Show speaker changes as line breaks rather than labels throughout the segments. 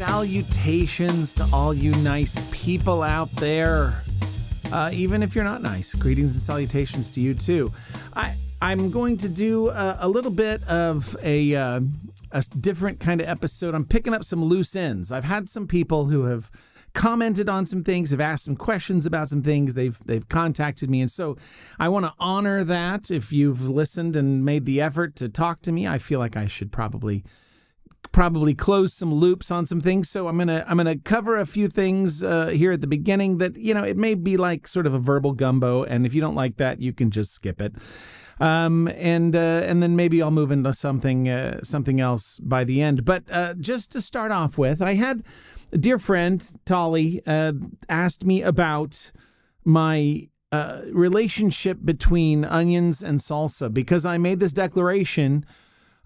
Salutations to all you nice people out there. Uh, even if you're not nice, greetings and salutations to you too. I I'm going to do a, a little bit of a uh, a different kind of episode. I'm picking up some loose ends. I've had some people who have commented on some things, have asked some questions about some things. They've they've contacted me, and so I want to honor that. If you've listened and made the effort to talk to me, I feel like I should probably probably close some loops on some things. So I'm gonna I'm gonna cover a few things uh, here at the beginning that you know it may be like sort of a verbal gumbo, and if you don't like that, you can just skip it. Um, and uh, and then maybe I'll move into something uh, something else by the end. But uh, just to start off with, I had a dear friend Tolly uh, asked me about my uh, relationship between onions and salsa because I made this declaration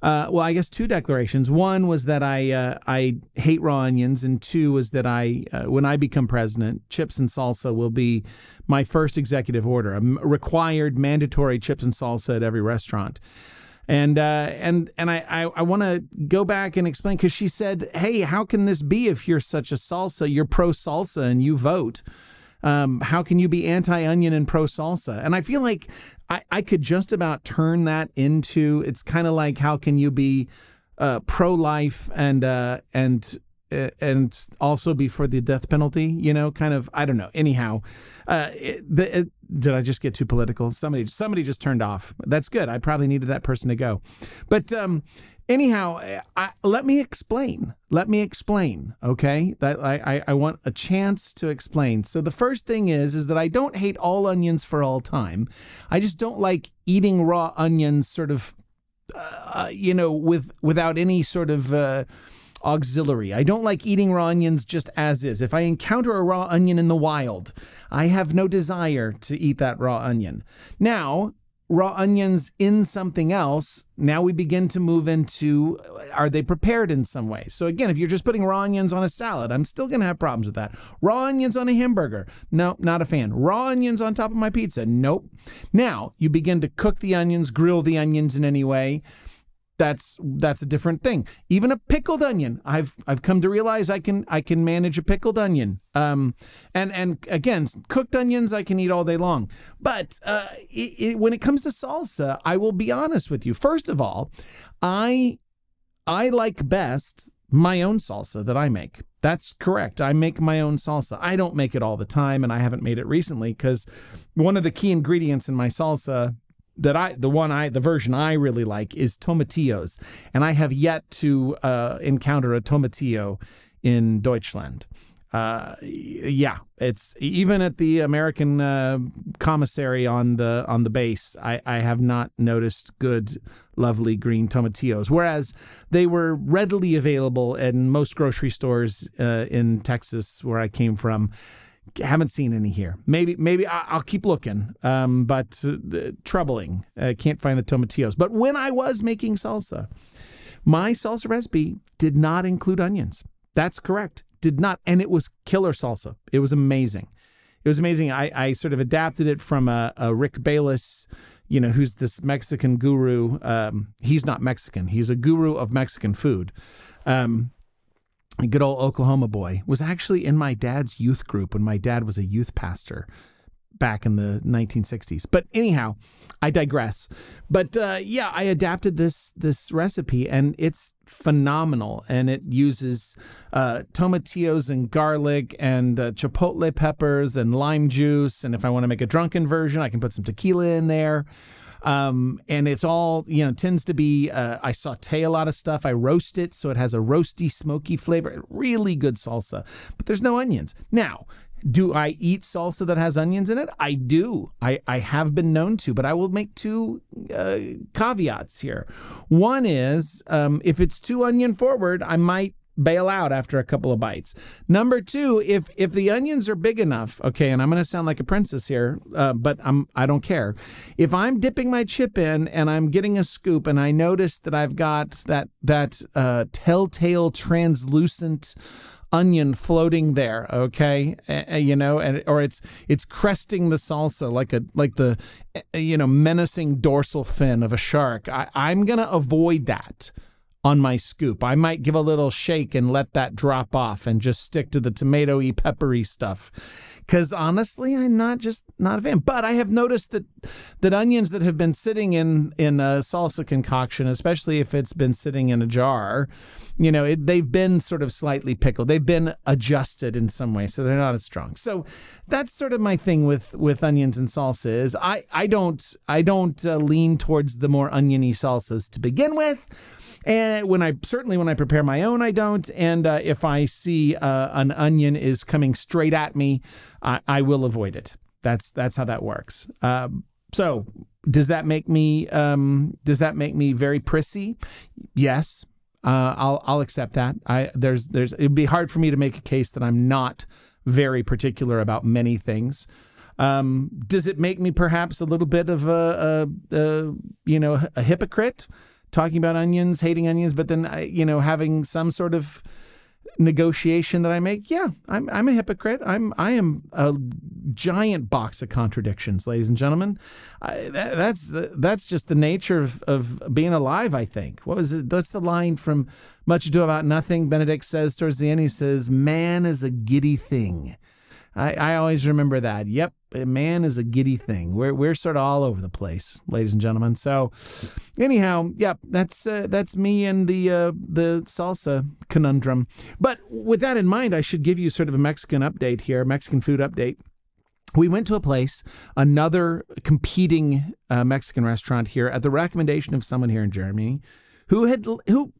uh, well, I guess two declarations. One was that I uh, I hate raw onions, and two was that I uh, when I become president, chips and salsa will be my first executive order, a required mandatory chips and salsa at every restaurant. And uh, and and I I, I want to go back and explain because she said, "Hey, how can this be if you're such a salsa? You're pro salsa and you vote." Um, how can you be anti onion and pro salsa? And I feel like I, I could just about turn that into it's kind of like how can you be uh, pro life and uh, and uh, and also be for the death penalty, you know, kind of. I don't know. Anyhow, uh, it, it, did I just get too political? Somebody, somebody just turned off. That's good. I probably needed that person to go. But um, anyhow, I, let me explain. Let me explain. Okay, that I, I want a chance to explain. So the first thing is is that I don't hate all onions for all time. I just don't like eating raw onions, sort of, uh, you know, with without any sort of. Uh, auxiliary. I don't like eating raw onions just as is. If I encounter a raw onion in the wild, I have no desire to eat that raw onion. Now, raw onions in something else, now we begin to move into uh, are they prepared in some way? So, again, if you're just putting raw onions on a salad, I'm still going to have problems with that. Raw onions on a hamburger, no, not a fan. Raw onions on top of my pizza, nope. Now, you begin to cook the onions, grill the onions in any way that's that's a different thing. Even a pickled onion, I've I've come to realize I can I can manage a pickled onion. Um, and and again, cooked onions I can eat all day long. But uh, it, it, when it comes to salsa, I will be honest with you. First of all, I I like best my own salsa that I make. That's correct. I make my own salsa. I don't make it all the time, and I haven't made it recently because one of the key ingredients in my salsa that I the one I the version I really like is tomatillos, and I have yet to uh, encounter a tomatillo in Deutschland. Uh, yeah, it's even at the American uh, commissary on the on the base. I, I have not noticed good, lovely green tomatillos. Whereas they were readily available in most grocery stores uh, in Texas, where I came from haven't seen any here. Maybe maybe I'll keep looking. Um, but uh, troubling. I can't find the tomatillos. But when I was making salsa, my salsa recipe did not include onions. That's correct. Did not, and it was killer salsa. It was amazing. It was amazing. I, I sort of adapted it from a, a Rick Bayless, you know, who's this Mexican guru. Um, he's not Mexican. He's a guru of Mexican food. Um, good old Oklahoma boy, was actually in my dad's youth group when my dad was a youth pastor back in the 1960s. But anyhow, I digress. But uh, yeah, I adapted this this recipe, and it's phenomenal. And it uses uh, tomatillos and garlic and uh, chipotle peppers and lime juice. And if I want to make a drunken version, I can put some tequila in there. Um, and it's all, you know, tends to be, uh, I saute a lot of stuff. I roast it so it has a roasty, smoky flavor. Really good salsa, but there's no onions. Now, do I eat salsa that has onions in it? I do. I, I have been known to, but I will make two uh, caveats here. One is um, if it's too onion forward, I might bail out after a couple of bites. Number two, if if the onions are big enough, okay, and I'm going to sound like a princess here, uh, but I'm I don't care. If I'm dipping my chip in and I'm getting a scoop and I notice that I've got that that uh, telltale translucent onion floating there okay uh, you know and or it's it's cresting the salsa like a like the you know menacing dorsal fin of a shark I, i'm gonna avoid that on my scoop. I might give a little shake and let that drop off and just stick to the tomatoey, peppery stuff. Because honestly, I'm not just not a fan. But I have noticed that that onions that have been sitting in in a salsa concoction, especially if it's been sitting in a jar, you know, it, they've been sort of slightly pickled. They've been adjusted in some way, so they're not as strong. So that's sort of my thing with with onions and salsa. Is I I don't I don't uh, lean towards the more oniony salsas to begin with. And when I certainly when I prepare my own, I don't. And uh, if I see uh, an onion is coming straight at me, I, I, will avoid it. That's that's how that works. Um, so does that make me um, does that make me very prissy? Yes, uh, I'll I'll accept that. I there's there's it'd be hard for me to make a case that I'm not very particular about many things. Um, does it make me perhaps a little bit of a, a, a you know a hypocrite? Talking about onions, hating onions, but then you know having some sort of negotiation that I make. Yeah, I'm I'm a hypocrite. I'm I am a giant box of contradictions, ladies and gentlemen. I, that, that's that's just the nature of, of being alive. I think. What was it? That's the line from Much Ado About Nothing. Benedick says towards the end. He says, "Man is a giddy thing." I, I always remember that. Yep, man is a giddy thing. We're we're sort of all over the place, ladies and gentlemen. So, anyhow, yep, that's uh, that's me and the uh, the salsa conundrum. But with that in mind, I should give you sort of a Mexican update here, Mexican food update. We went to a place, another competing uh, Mexican restaurant here, at the recommendation of someone here in Germany, who had who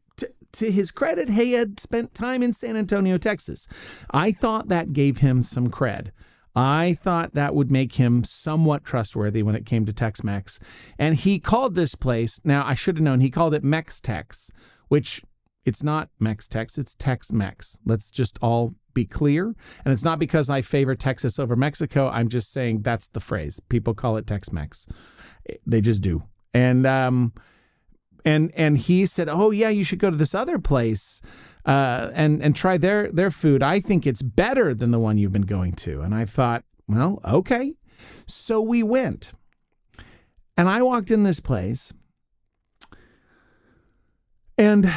to his credit, he had spent time in San Antonio, Texas. I thought that gave him some cred. I thought that would make him somewhat trustworthy when it came to Tex Mex. And he called this place, now I should have known, he called it Mex Tex, which it's not Mex Tex, it's Tex Mex. Let's just all be clear. And it's not because I favor Texas over Mexico. I'm just saying that's the phrase. People call it Tex Mex. They just do. And, um, and and he said, "Oh yeah, you should go to this other place." Uh, and and try their their food. I think it's better than the one you've been going to. And I thought, well, okay. So we went, and I walked in this place, and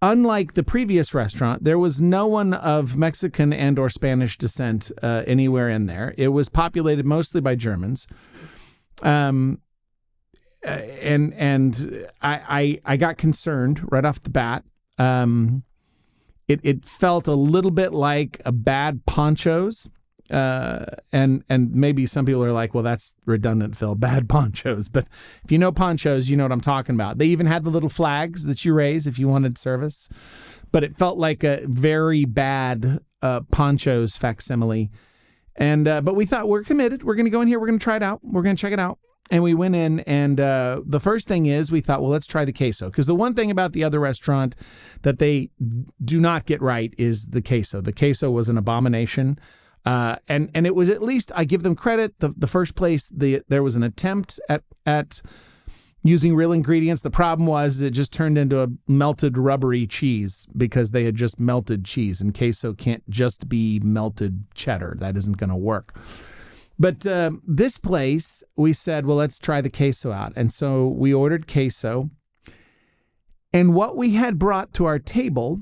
unlike the previous restaurant, there was no one of Mexican and or Spanish descent uh, anywhere in there. It was populated mostly by Germans. Um, uh, and and I, I I got concerned right off the bat. Um, it it felt a little bit like a bad Pancho's. Uh, and and maybe some people are like, well, that's redundant, Phil. Bad Pancho's, but if you know Pancho's, you know what I'm talking about. They even had the little flags that you raise if you wanted service, but it felt like a very bad uh, Pancho's facsimile. And uh, but we thought we're committed. We're going to go in here. We're going to try it out. We're going to check it out. And we went in, and uh, the first thing is we thought, well, let's try the queso. Because the one thing about the other restaurant that they do not get right is the queso. The queso was an abomination. Uh, and and it was at least I give them credit. The the first place the there was an attempt at at using real ingredients. The problem was it just turned into a melted rubbery cheese because they had just melted cheese, and queso can't just be melted cheddar. That isn't going to work. But uh, this place, we said, well, let's try the queso out. And so we ordered queso. And what we had brought to our table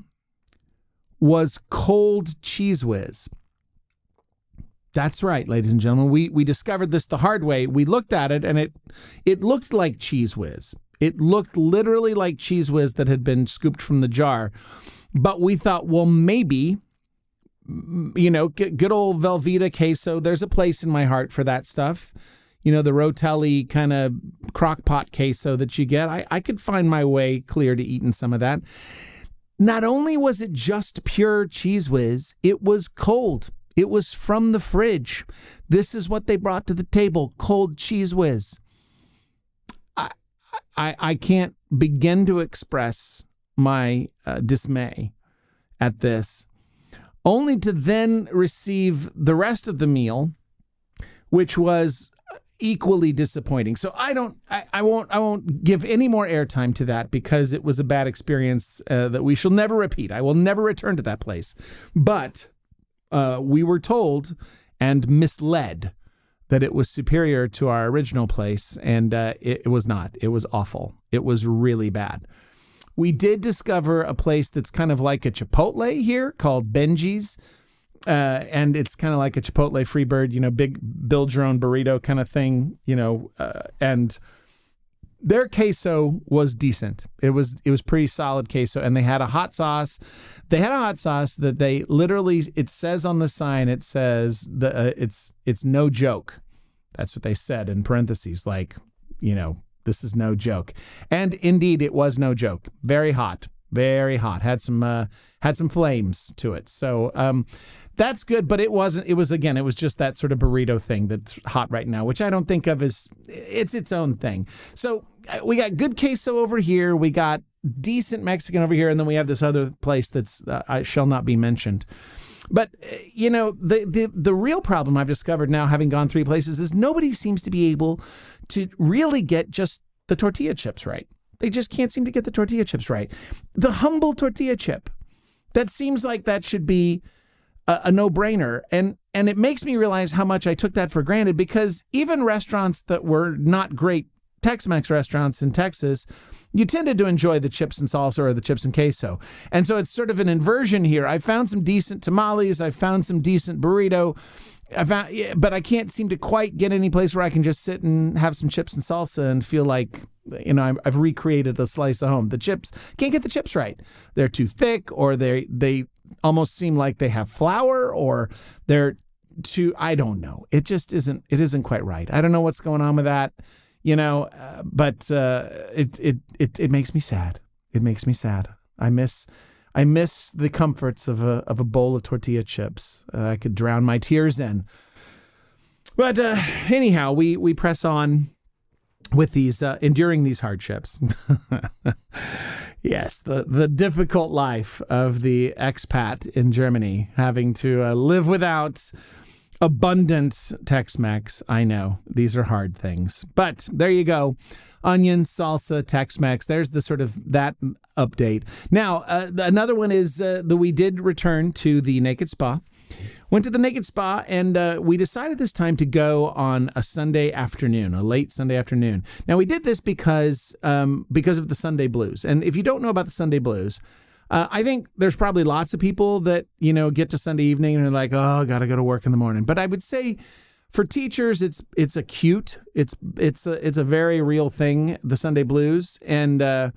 was cold Cheez Whiz. That's right, ladies and gentlemen. We we discovered this the hard way. We looked at it and it it looked like Cheez Whiz. It looked literally like cheese Whiz that had been scooped from the jar. But we thought, well, maybe you know, good old Velveeta queso. There's a place in my heart for that stuff. You know, the Rotelli kind of crockpot queso that you get. I, I could find my way clear to eating some of that. Not only was it just pure Cheez Whiz, it was cold. It was from the fridge. This is what they brought to the table cold Cheez Whiz. I, I, I can't begin to express my uh, dismay at this only to then receive the rest of the meal, which was equally disappointing. So I don't, I, I won't, I won't give any more airtime to that because it was a bad experience uh, that we shall never repeat. I will never return to that place. But uh, we were told and misled that it was superior to our original place, and uh, it, it was not. It was awful. It was really bad. We did discover a place that's kind of like a Chipotle here called Benji's. Uh, and it's kind of like a Chipotle Freebird, you know, big build your own burrito kind of thing, you know, uh, and their queso was decent. It was it was pretty solid queso, and they had a hot sauce. They had a hot sauce that they literally. It says on the sign. It says the uh, it's it's no joke. That's what they said in parentheses, like you know this is no joke. And indeed, it was no joke. Very hot, very hot. Had some uh, had some flames to it. So um, that's good, but it wasn't. It was again, it was just that sort of burrito thing that's hot right now, which I don't think of as it's its own thing. So uh, we got good queso over here, we got decent Mexican over here, and then we have this other place that's uh, I shall not be mentioned. But uh, you know, the the the real problem I've discovered now, having gone three places, is nobody seems to be able to really get just the tortilla chips right. They just can't seem to get the tortilla chips right. The humble tortilla chip. That seems like that should be a, a no-brainer and and it makes me realize how much I took that for granted because even restaurants that were not great Tex-Mex restaurants in Texas, you tended to enjoy the chips and salsa or the chips and queso. And so it's sort of an inversion here. I found some decent tamales, I found some decent burrito. I found, but I can't seem to quite get any place where I can just sit and have some chips and salsa and feel like you know I've recreated a slice of home. The chips can't get the chips right; they're too thick, or they they almost seem like they have flour or they're too I don't know. It just isn't it isn't quite right. I don't know what's going on with that, you know, uh, but uh, it, it it it makes me sad. It makes me sad. I miss I miss the comforts of a of a bowl of tortilla chips. Uh, I could drown my tears in. But uh, anyhow, we we press on with these uh, enduring these hardships. yes, the the difficult life of the expat in Germany, having to uh, live without abundant Tex-Mex. I know these are hard things, but there you go. Onion, salsa, Tex-Mex. There's the sort of that update. Now, uh, another one is uh, that we did return to the Naked Spa. Went to the Naked Spa, and uh, we decided this time to go on a Sunday afternoon, a late Sunday afternoon. Now we did this because um, because of the Sunday blues. And if you don't know about the Sunday blues, uh, I think there's probably lots of people that you know get to Sunday evening and are like, "Oh, gotta go to work in the morning." But I would say for teachers, it's it's acute. It's it's a, it's a very real thing, the Sunday blues, and uh,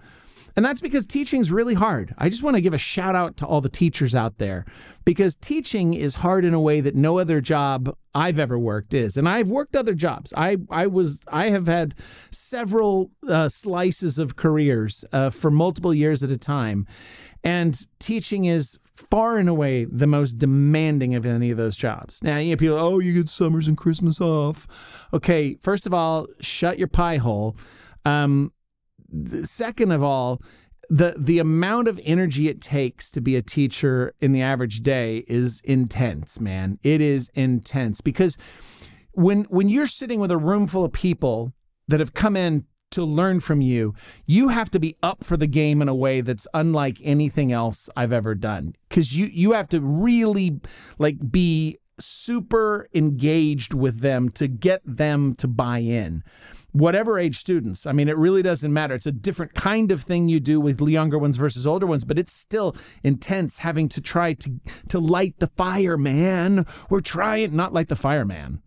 and that's because teaching's really hard. I just want to give a shout out to all the teachers out there because teaching is hard in a way that no other job I've ever worked is. And I've worked other jobs. I I was I have had several uh, slices of careers uh, for multiple years at a time. And teaching is far and away the most demanding of any of those jobs. Now, you know, people, oh, you get summers and Christmas off. Okay, first of all, shut your pie hole. Um, second of all, the the amount of energy it takes to be a teacher in the average day is intense, man. It is intense because when when you're sitting with a room full of people that have come in to learn from you, you have to be up for the game in a way that's unlike anything else I've ever done. Cuz you you have to really like be super engaged with them to get them to buy in whatever age students. I mean, it really doesn't matter. It's a different kind of thing you do with younger ones versus older ones, but it's still intense having to try to to light the fire, man. We're trying not light the fireman.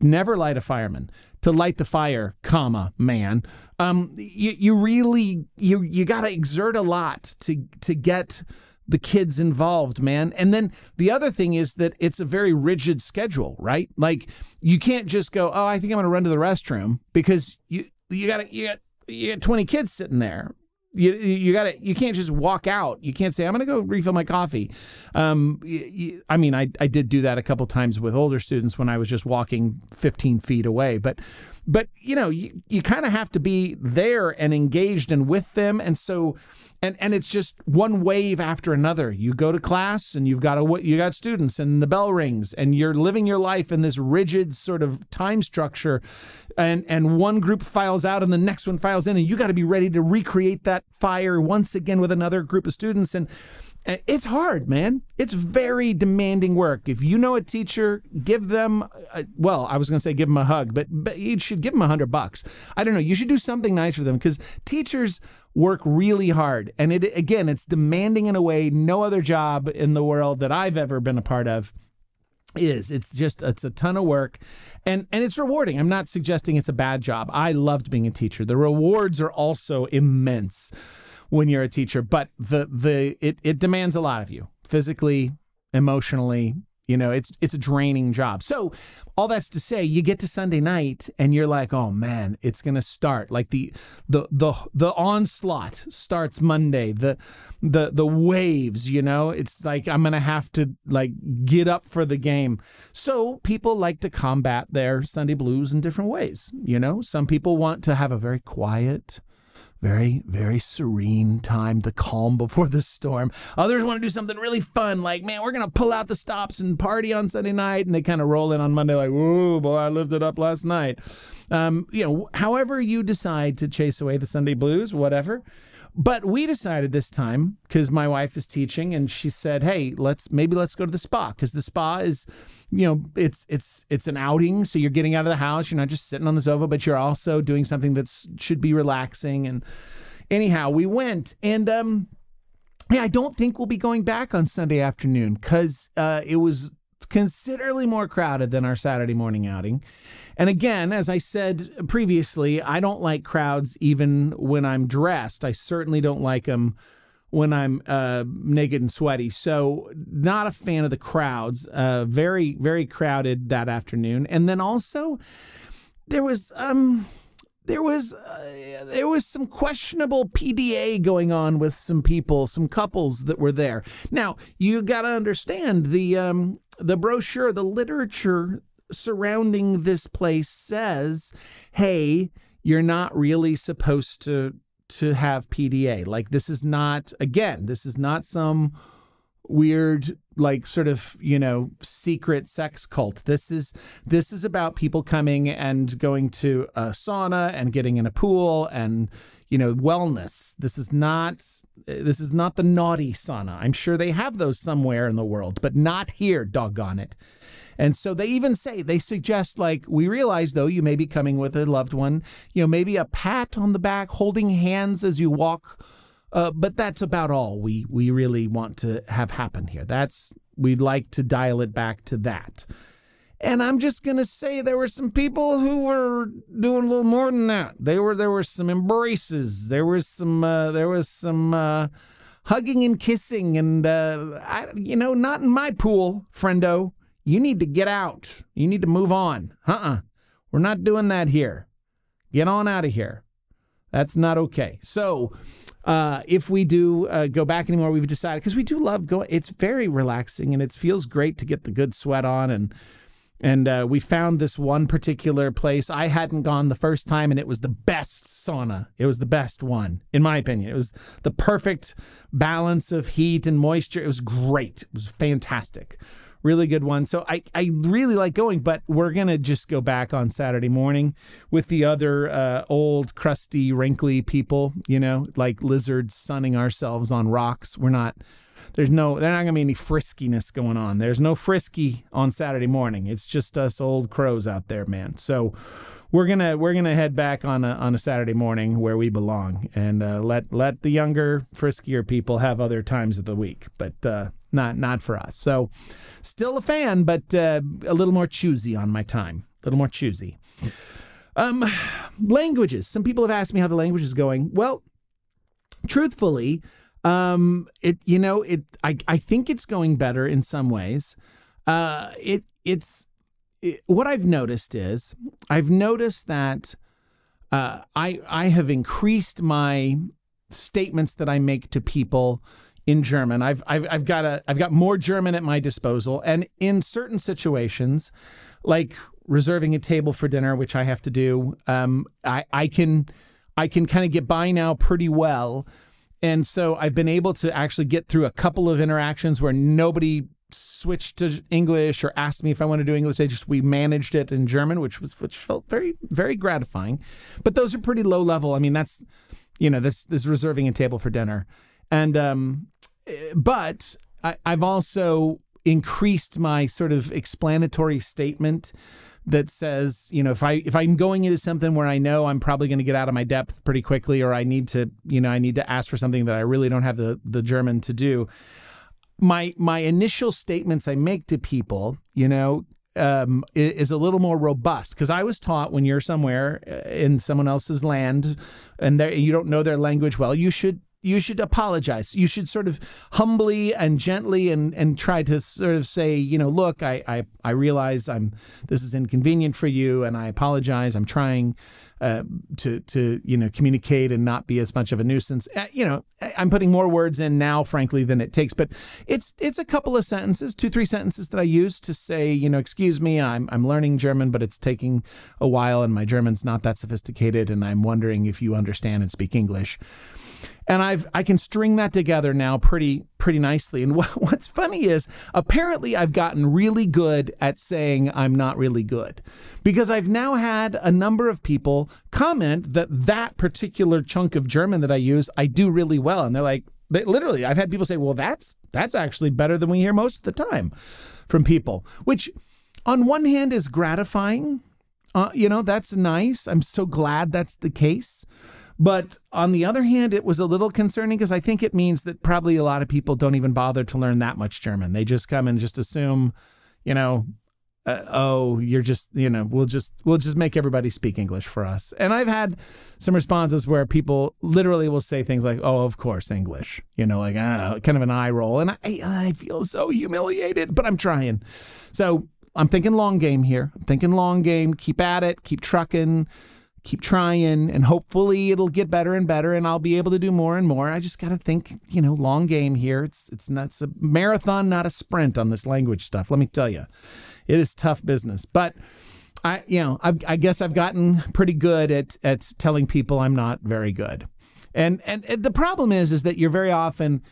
Never light a fireman. To light the fire, comma, man. Um, you, you really you you gotta exert a lot to to get the kids involved, man. And then the other thing is that it's a very rigid schedule, right? Like you can't just go, "Oh, I think I'm going to run to the restroom," because you you got to you got you got 20 kids sitting there. You you got to you can't just walk out. You can't say I'm going to go refill my coffee. Um, you, I mean, I I did do that a couple times with older students when I was just walking 15 feet away, but but you know you, you kind of have to be there and engaged and with them and so and and it's just one wave after another. You go to class and you've got a you got students and the bell rings and you're living your life in this rigid sort of time structure and and one group files out and the next one files in and you got to be ready to recreate that fire once again with another group of students and Uh, it's hard, man. It's very demanding work. If you know a teacher, give them, a, well, I was going to say give them a hug, but, but you should give them a hundred bucks. I don't know. You should do something nice for them because teachers work really hard. And it, again, it's demanding in a way no other job in the world that I've ever been a part of is it's just it's a ton of work and and it's rewarding i'm not suggesting it's a bad job i loved being a teacher the rewards are also immense when you're a teacher, but the the it it demands a lot of you physically, emotionally. You know, it's it's a draining job. So, all that's to say, you get to Sunday night and you're like, "Oh man, it's to start." Like the the the the onslaught starts Monday. The the the waves, you know, it's like I'm to have to like get up for the game. So, people like to combat their Sunday blues in different ways, you know? Some people want to have a very quiet, very, very serene time, the calm before the storm. Others want to do something really fun, like, man, we're going to pull out the stops and party on Sunday night. And they kind of roll in on Monday, like, whoa, boy, I lived it up last night. Um, you know, however you decide to chase away the Sunday blues, whatever. But we decided this time because my wife is teaching, and she said, "Hey, let's maybe let's go to the spa because the spa is, you know, it's it's it's an outing. So you're getting out of the house. You're not just sitting on the sofa, but you're also doing something that should be relaxing." And anyhow, we went, and um, yeah, I don't think we'll be going back on Sunday afternoon because uh, it was considerably more crowded than our Saturday morning outing. And again, as I said previously, I don't like crowds even when I'm dressed. I certainly don't like them when I'm uh, naked and sweaty. So, not a fan of the crowds. Uh, very, very crowded that afternoon. And then also, there was um, there was uh, there was some questionable PDA going on with some people, some couples that were there. Now you got to understand the um, the brochure, the literature surrounding this place says, "Hey, you're not really supposed to to have PDA. Like this is not again, this is not some weird like sort of you know secret sex cult this is this is about people coming and going to a sauna and getting in a pool and you know wellness this is not this is not the naughty sauna i'm sure they have those somewhere in the world but not here doggone it and so they even say they suggest like we realize though you may be coming with a loved one you know maybe a pat on the back holding hands as you walk uh, but that's about all we we really want to have happen here. That's we'd like to dial it back to that. And I'm just gonna say there were some people who were doing a little more than that. They were there were some embraces. There was some uh, there was some uh, hugging and kissing, and uh, I, you know, not in my pool, friendo. You need to get out. You need to move on. Uh-uh. We're not doing that here. Get on out of here. That's not okay. So uh, if we do uh, go back anymore, we've decided because we do love going. It's very relaxing and it feels great to get the good sweat on and and uh, we found this one particular place. I hadn't gone the first time, and it was the best sauna. It was the best one, in my opinion. It was the perfect balance of heat and moisture. It was great. It was fantastic really good one. So I, I really like going, but we're going to just go back on Saturday morning with the other uh, old, crusty, wrinkly people, you know, like lizards sunning ourselves on rocks. We're not, there's no, there's not to be any friskiness going on. There's no frisky on Saturday morning. It's just us old crows out there, man. So, we're gonna we're gonna head back on a on a Saturday morning where we belong and uh, let let the younger friskier people have other times of the week, but uh, not not for us. So still a fan, but uh, a little more choosy on my time, a little more choosy. Um, languages. Some people have asked me how the language is going. Well, truthfully, um, it you know it I I think it's going better in some ways. Uh, it it's it, what I've noticed is I've noticed that uh, I I have increased my statements that I make to people in German. I've I've I've got a I've got more German at my disposal, and in certain situations, like reserving a table for dinner, which I have to do, um, I I can I can kind of get by now pretty well. And so I've been able to actually get through a couple of interactions where nobody switched to English or asked me if I wanted to do English. They just we managed it in German, which was which felt very very gratifying. But those are pretty low level. I mean, that's you know this this reserving a table for dinner, and um, but I, I've also increased my sort of explanatory statement that says, you know, if I if I'm going into something where I know I'm probably going to get out of my depth pretty quickly, or I need to, you know, I need to ask for something that I really don't have the the German to do. My my initial statements I make to people, you know, um, is a little more robust because I was taught when you're somewhere uh, in someone else's land and you don't know their language well, you should you should apologize. You should sort of humbly and gently and and try to sort of say, you know, look, I I, I realize I'm this is inconvenient for you, and I apologize. I'm trying uh, to to you know communicate and not be as much of a nuisance. Uh, you know, I'm putting more words in now, frankly, than it takes. But it's it's a couple of sentences, two three sentences that I use to say, you know, excuse me, I'm I'm learning German, but it's taking a while, and my German's not that sophisticated, and I'm wondering if you understand and speak English and I've I can string that together now pretty pretty nicely. And what, what's funny is apparently I've gotten really good at saying I'm not really good because I've now had a number of people comment that that particular chunk of German that I use I do really well, and they're like. They, literally, I've had people say, "Well, that's that's actually better than we hear most of the time from people," which, on one hand, is gratifying. Uh, you know, that's nice. I'm so glad that's the case. But on the other hand, it was a little concerning because I think it means that probably a lot of people don't even bother to learn that much German. They just come and just assume, you know, uh, oh, you're just, you know, we'll just we'll just make everybody speak English for us. And I've had some responses where people literally will say things like, "Oh, of course, English," you know, like uh, kind of an eye roll, and I I feel so humiliated, but I'm trying. So I'm thinking long game here. I'm thinking long game. Keep at it. Keep trucking keep trying and hopefully it'll get better and better and I'll be able to do more and more. I just got to think, you know, long game here. It's it's not it's a marathon, not a sprint on this language stuff. Let me tell you. It is tough business. But I you know, I've, I guess I've gotten pretty good at at telling people I'm not very good. And and the problem is is that you're very often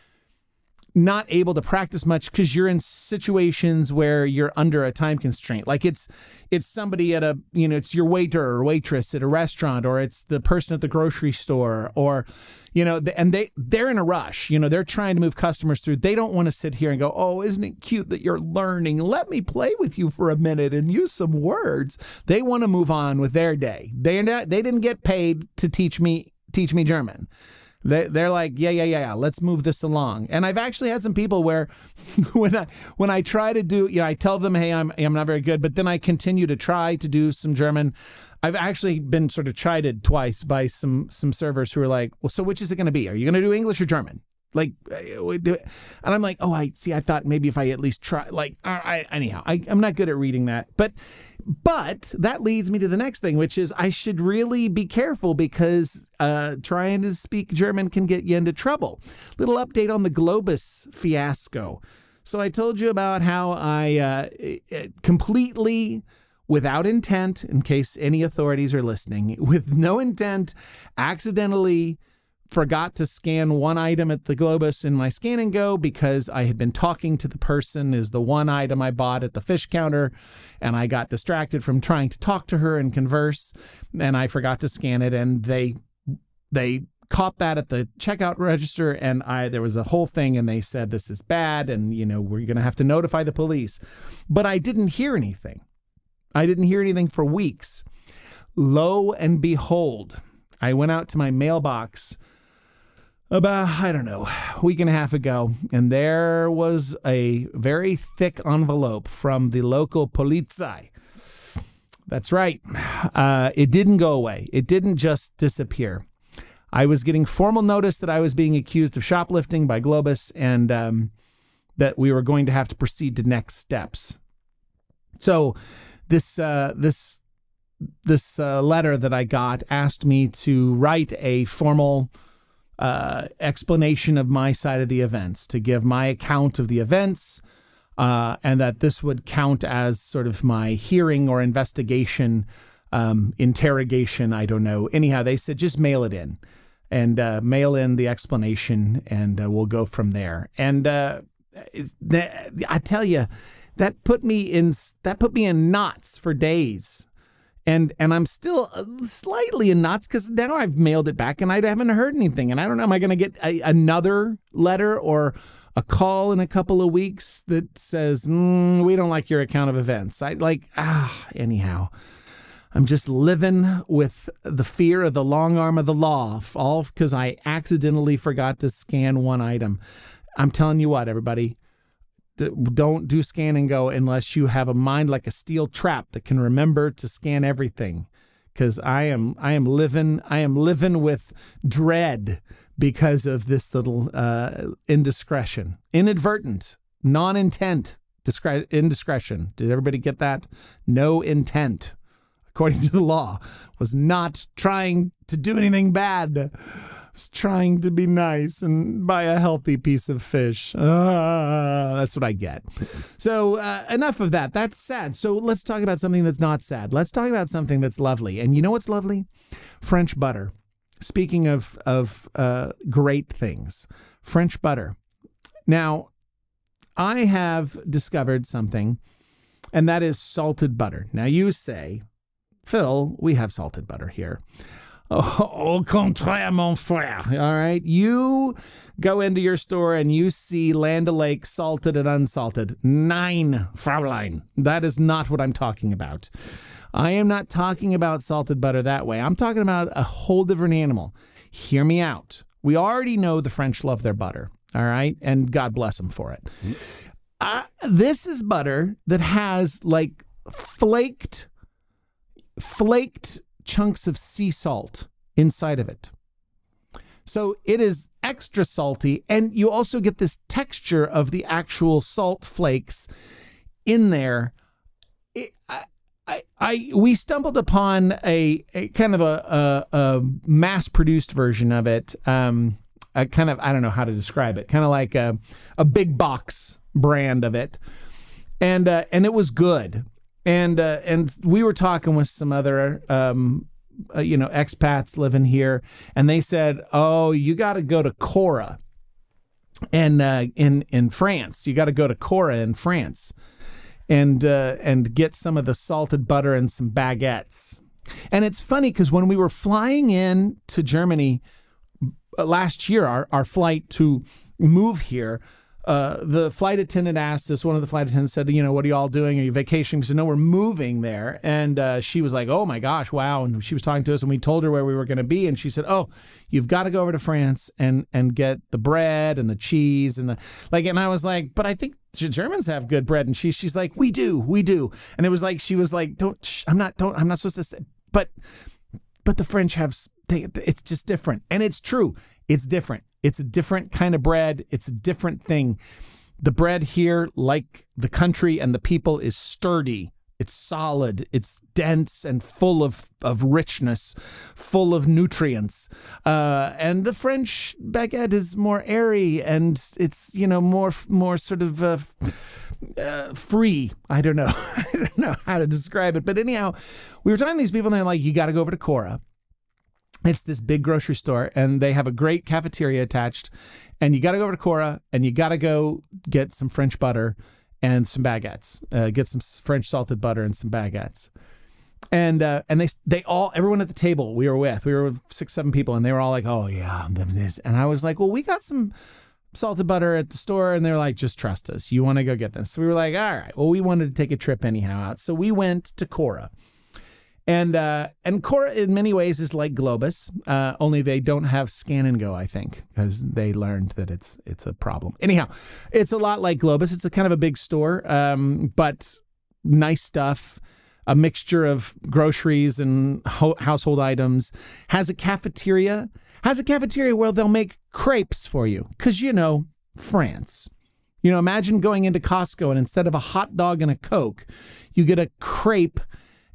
not able to practice much because you're in situations where you're under a time constraint. Like it's it's somebody at a you know it's your waiter or waitress at a restaurant, or it's the person at the grocery store, or you know, and they they're in a rush. You know, they're trying to move customers through. They don't want to sit here and go, "Oh, isn't it cute that you're learning? Let me play with you for a minute and use some words." They want to move on with their day. They they didn't get paid to teach me teach me German. They, they're like, yeah, yeah, yeah, yeah, let's move this along. And I've actually had some people where when I when I try to do, you know, I tell them, hey, I'm I'm not very good, but then I continue to try to do some German. I've actually been sort of chided twice by some some servers who are like, well, so which is it going to be? Are you going to do English or German? Like, uh, and I'm like, oh, I see. I thought maybe if I at least try, like, I, anyhow, I, I'm not good at reading that. But, but that leads me to the next thing, which is I should really be careful because uh, trying to speak German can get you into trouble. Little update on the Globus fiasco. So I told you about how I uh, completely without intent, in case any authorities are listening, with no intent, accidentally forgot to scan one item at the Globus in my scan and go because I had been talking to the person is the one item I bought at the fish counter and I got distracted from trying to talk to her and converse and I forgot to scan it and they they caught that at the checkout register and I there was a whole thing and they said this is bad and you know we're going to have to notify the police. But I didn't hear anything. I didn't hear anything for weeks. Lo and behold I went out to my mailbox about, I don't know, a week and a half ago, and there was a very thick envelope from the local polizei. That's right. Uh, it didn't go away, it didn't just disappear. I was getting formal notice that I was being accused of shoplifting by Globus and um, that we were going to have to proceed to next steps. So, this uh, this this uh, letter that I got asked me to write a formal uh, explanation of my side of the events, to give my account of the events, uh, and that this would count as sort of my hearing or investigation, um, interrogation. I don't know. Anyhow, they said just mail it in and uh, mail in the explanation, and uh, we'll go from there. And uh, I tell you, that put me in that put me in knots for days and and I'm still uh, slightly in knots because now I've mailed it back and I haven't heard anything, and I don't know. Am I going to get a, another letter or a call in a couple of weeks that says, mm, we don't like your account of events. I like, ah, anyhow. I'm just living with the fear of the long arm of the law, all because I accidentally forgot to scan one item. I'm telling you what, everybody, don't do scan and go unless you have a mind like a steel trap that can remember to scan everything. Because I am, I am living, I am living with dread because of this little uh, indiscretion, inadvertent, non-intent indiscretion. Did everybody get that? No intent according to the law, was not trying to do anything bad. Was trying to be nice and buy a healthy piece of fish. Uh, that's what I get. So, uh, enough of that. That's sad. So, let's talk about something that's not sad. Let's talk about something that's lovely. And you know what's lovely? French butter. Speaking of, of uh, great things, French butter. Now, I have discovered something, and that is salted butter. Now, you say, Phil, we have salted butter here. Au contraire, mon frère. All right. You go into your store and you see Land O'Lakes salted and unsalted. Nein, Fraulein. That is not what I'm talking about. I am not talking about salted butter that way. I'm talking about a whole different animal. Hear me out. We already know the French love their butter. All right. And God bless them for it. Uh, this is butter that has like flaked flaked chunks of sea salt inside of it. So it is extra salty, and you also get this texture of the actual salt flakes in there. It, I, I, I, we stumbled upon a, a kind of a, a, a mass-produced version of it. Um, a kind of I don't know how to describe it. Kind of like a, a big box brand of it, and uh, and it was good and uh, and we were talking with some other um, uh, you know expats living here, and they said, "Oh, you got to go to Cora." And uh, in in France, you got to go to Cora in France, and uh, and get some of the salted butter and some baguettes. And it's funny because when we were flying in to Germany uh, last year, our, our flight to move here, uh, the flight attendant asked us, one of the flight attendants said, you know, what are you all doing? Are you vacationing? We said, no, we're moving there. And uh, she was like, oh my gosh, wow. And she was talking to us and we told her where we were going to be. And she said, oh, you've got to go over to France and, and get the bread and the cheese and the, like, and I was like, but I think Germans have good bread and cheese. She's like, we do, we do. And it was like, she was like, don't, I'm not, don't, I'm not supposed to say, but, but the French have, they, it's just different. And it's true. It's different. It's a different kind of bread. It's a different thing. The bread here, like the country and the people, is sturdy. It's solid. It's dense and full of, of richness, full of nutrients. Uh, and the French baguette is more airy and it's you know more more sort of uh, uh, free. I don't know. I don't know how to describe it. But anyhow, we were talking to these people and they're like, you got to go over to Cora it's this big grocery store, and they have a great cafeteria attached. And you got to go over to Cora, and you got to go get some French butter and some baguettes. Uh, get some French salted butter and some baguettes. And uh, and they they all everyone at the table we were with we were with six seven people and they were all like oh yeah this and I was like well we got some salted butter at the store and they're like just trust us you want to go get this so we were like all right well we wanted to take a trip anyhow out so we went to Cora and uh, and Cora in many ways is like Globus, uh, only they don't have scan and go. I think because they learned that it's it's a problem. Anyhow, it's a lot like Globus. It's a kind of a big store, um, but nice stuff. A mixture of groceries and ho- household items. Has a cafeteria. Has a cafeteria where they'll make crepes for you because you know France. You know, imagine going into Costco and instead of a hot dog and a Coke, you get a crepe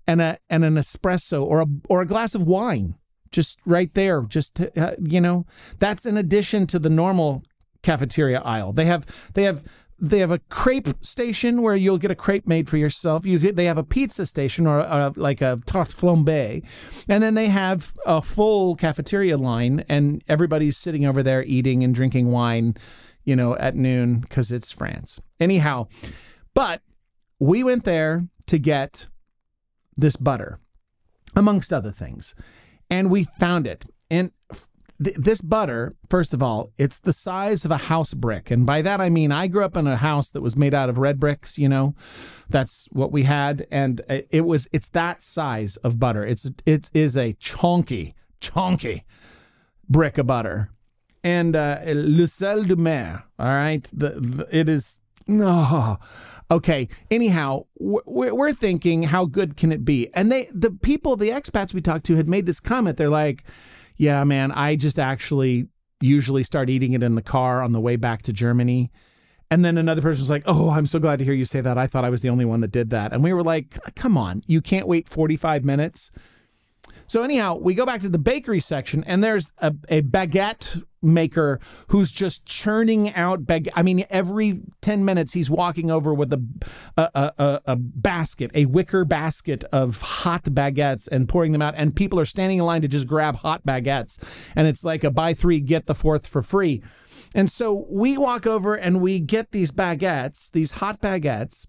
and a and an espresso or a or a glass of wine just right there just to, uh, you know that's in addition to the normal cafeteria aisle they have they have they have a crepe station where you'll get a crepe made for yourself. You get, they have a pizza station or a, like a tarte flambe, and then they have a full cafeteria line, and everybody's sitting over there eating and drinking wine, you know, at noon because it's France. Anyhow, but we went there to get this butter, amongst other things. And we found it. And th- this butter, first of all, it's the size of a house brick. And by that, I mean, I grew up in a house that was made out of red bricks, you know, that's what we had. And it was, it's that size of butter. It's, it is a chunky, chunky brick of butter. And uh, le sel de mer, all right, the, the it is, no. Okay. Anyhow, we're, we're thinking, how good can it be? And they, the people, the expats we talked to, had made this comment. They're like, "Yeah, man, I just actually usually start eating it in the car on the way back to Germany." And then another person was like, "Oh, I'm so glad to hear you say that. I thought I was the only one that did that." And we were like, "Come on, you can't wait 45 minutes." So anyhow, we go back to the bakery section, and there's a, a baguette maker who's just churning out bag. I mean, every ten minutes he's walking over with a a, a a, basket, a wicker basket of hot baguettes, and pouring them out. And people are standing in line to just grab hot baguettes, and it's like a buy three get the fourth for free. And so we walk over and we get these baguettes, these hot baguettes,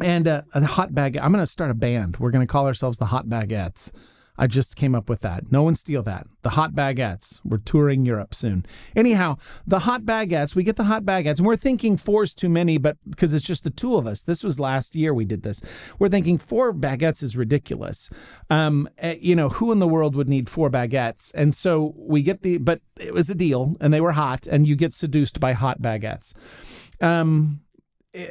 and uh, a hot baguette. I'm going to start a band. We're going to call ourselves the Hot Baguettes. I just came up with that. No one steal that. The hot baguettes. We're touring Europe soon. Anyhow, the hot baguettes, we get the hot baguettes, and we're thinking four's too many, but because it's just the two of us. This was last year we did this. We're thinking four baguettes is ridiculous. Um, eh, you know, who in the world would need four baguettes? And so we get the, but it was a deal, and they were hot, and you get seduced by hot baguettes. Um, eh,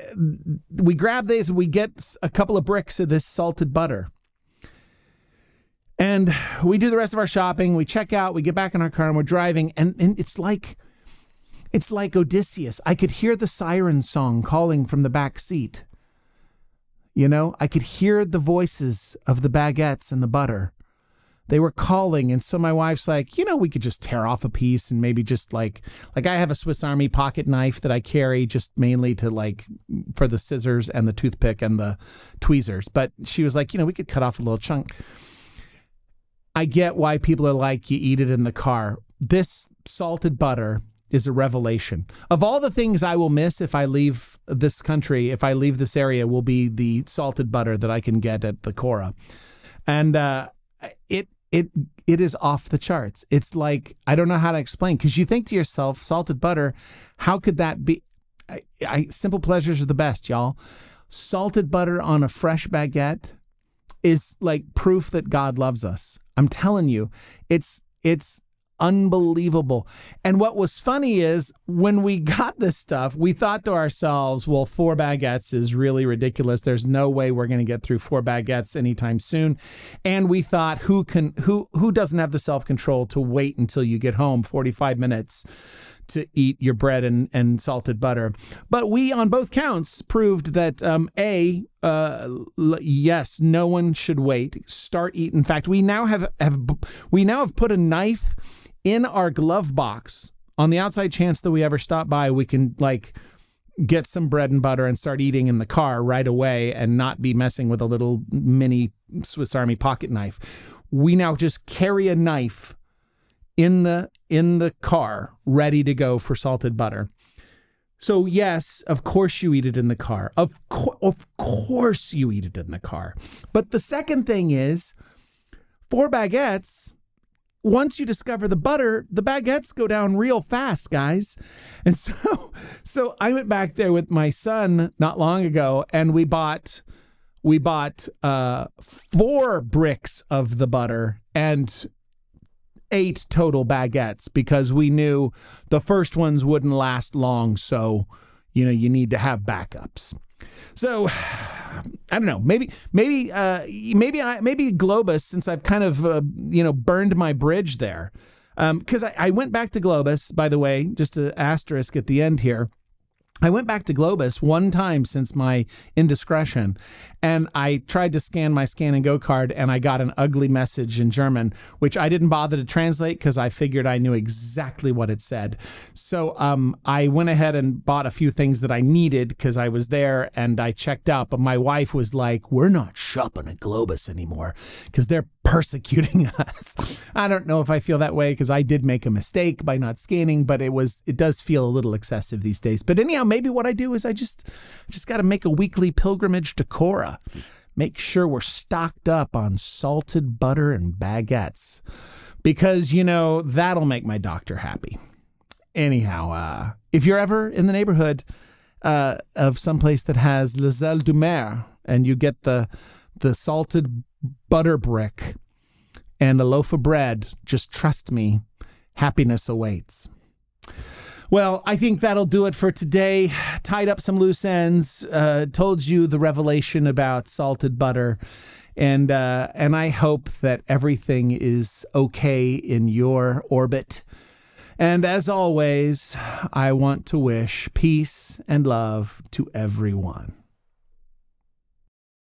we grab these, and we get a couple of bricks of this salted butter and we do the rest of our shopping. We check out. We get back in our car and we're driving. And, and it's like it's like Odysseus. I could hear the siren song calling from the back seat. You know, I could hear the voices of the baguettes and the butter. They were calling, and so my wife's like, you know, we could just tear off a piece and maybe just like, like I have a Swiss Army pocket knife that I carry just mainly to like for the scissors and the toothpick and the tweezers. But she was like, you know, we could cut off a little chunk. I get why people are like, you eat it in the car. This salted butter is a revelation. Of all the things I will miss if I leave this country, if I leave this area, will be the salted butter that I can get at the Cora. And uh, it it it is off the charts. It's like I don't know how to explain because you think to yourself, salted butter, how could that be? I, I, simple pleasures are the best, y'all. Salted butter on a fresh baguette is like proof that God loves us. I'm telling you, it's it's unbelievable. And what was funny is when we got this stuff, we thought to ourselves, well, four baguettes is really ridiculous. There's no way we're going to get through four baguettes anytime soon. And we thought who can who who doesn't have the self-control to wait until you get home 45 minutes to eat your bread and, and salted butter. But we, on both counts, proved that um, A, uh, yes, no one should wait. Start eat. In fact, we now have, have we now have put a knife in our glove box on the outside chance that we ever stop by. We can like get some bread and butter and start eating in the car right away and not be messing with a little mini Swiss Army pocket knife. We now just carry a knife in the in the car ready to go for salted butter. So yes, of course you eat it in the car. Of co- of course you eat it in the car. But the second thing is four baguettes once you discover the butter, the baguettes go down real fast, guys. And so so I went back there with my son not long ago and we bought we bought uh, four bricks of the butter and eight total baguettes because we knew the first ones wouldn't last long. So, you know, you need to have backups. So, I don't know. Maybe, maybe, uh, maybe I, maybe Globus, since I've kind of, uh, you know, burned my bridge there. Because um, I, I went back to Globus, by the way, just an asterisk at the end here. I went back to Globus one time since my indiscretion, and I tried to scan my scan and go card, and I got an ugly message in German, which I didn't bother to translate because I figured I knew exactly what it said. So um, I went ahead and bought a few things that I needed because I was there, and I checked out. But my wife was like, "We're not shopping at Globus anymore because they're persecuting us. I don't know if I feel that way because I did make a mistake by not scanning, but it was it does feel a little excessive these days. But anyhow, maybe what I do is I just just got to make a weekly pilgrimage to Cora. Make sure we're stocked up on salted butter and baguettes. because, you know, that'll make my doctor happy. Anyhow, uh, if you're ever in the neighborhood uh, of someplace that has Ailes du Mer and you get the, the salted butter brick and a loaf of bread, just trust me, happiness awaits. Well, I think that'll do it for today. Tied up some loose ends, uh, told you the revelation about salted butter, and uh, and I hope that everything is okay in your orbit. And as always, I want to wish peace and love to everyone.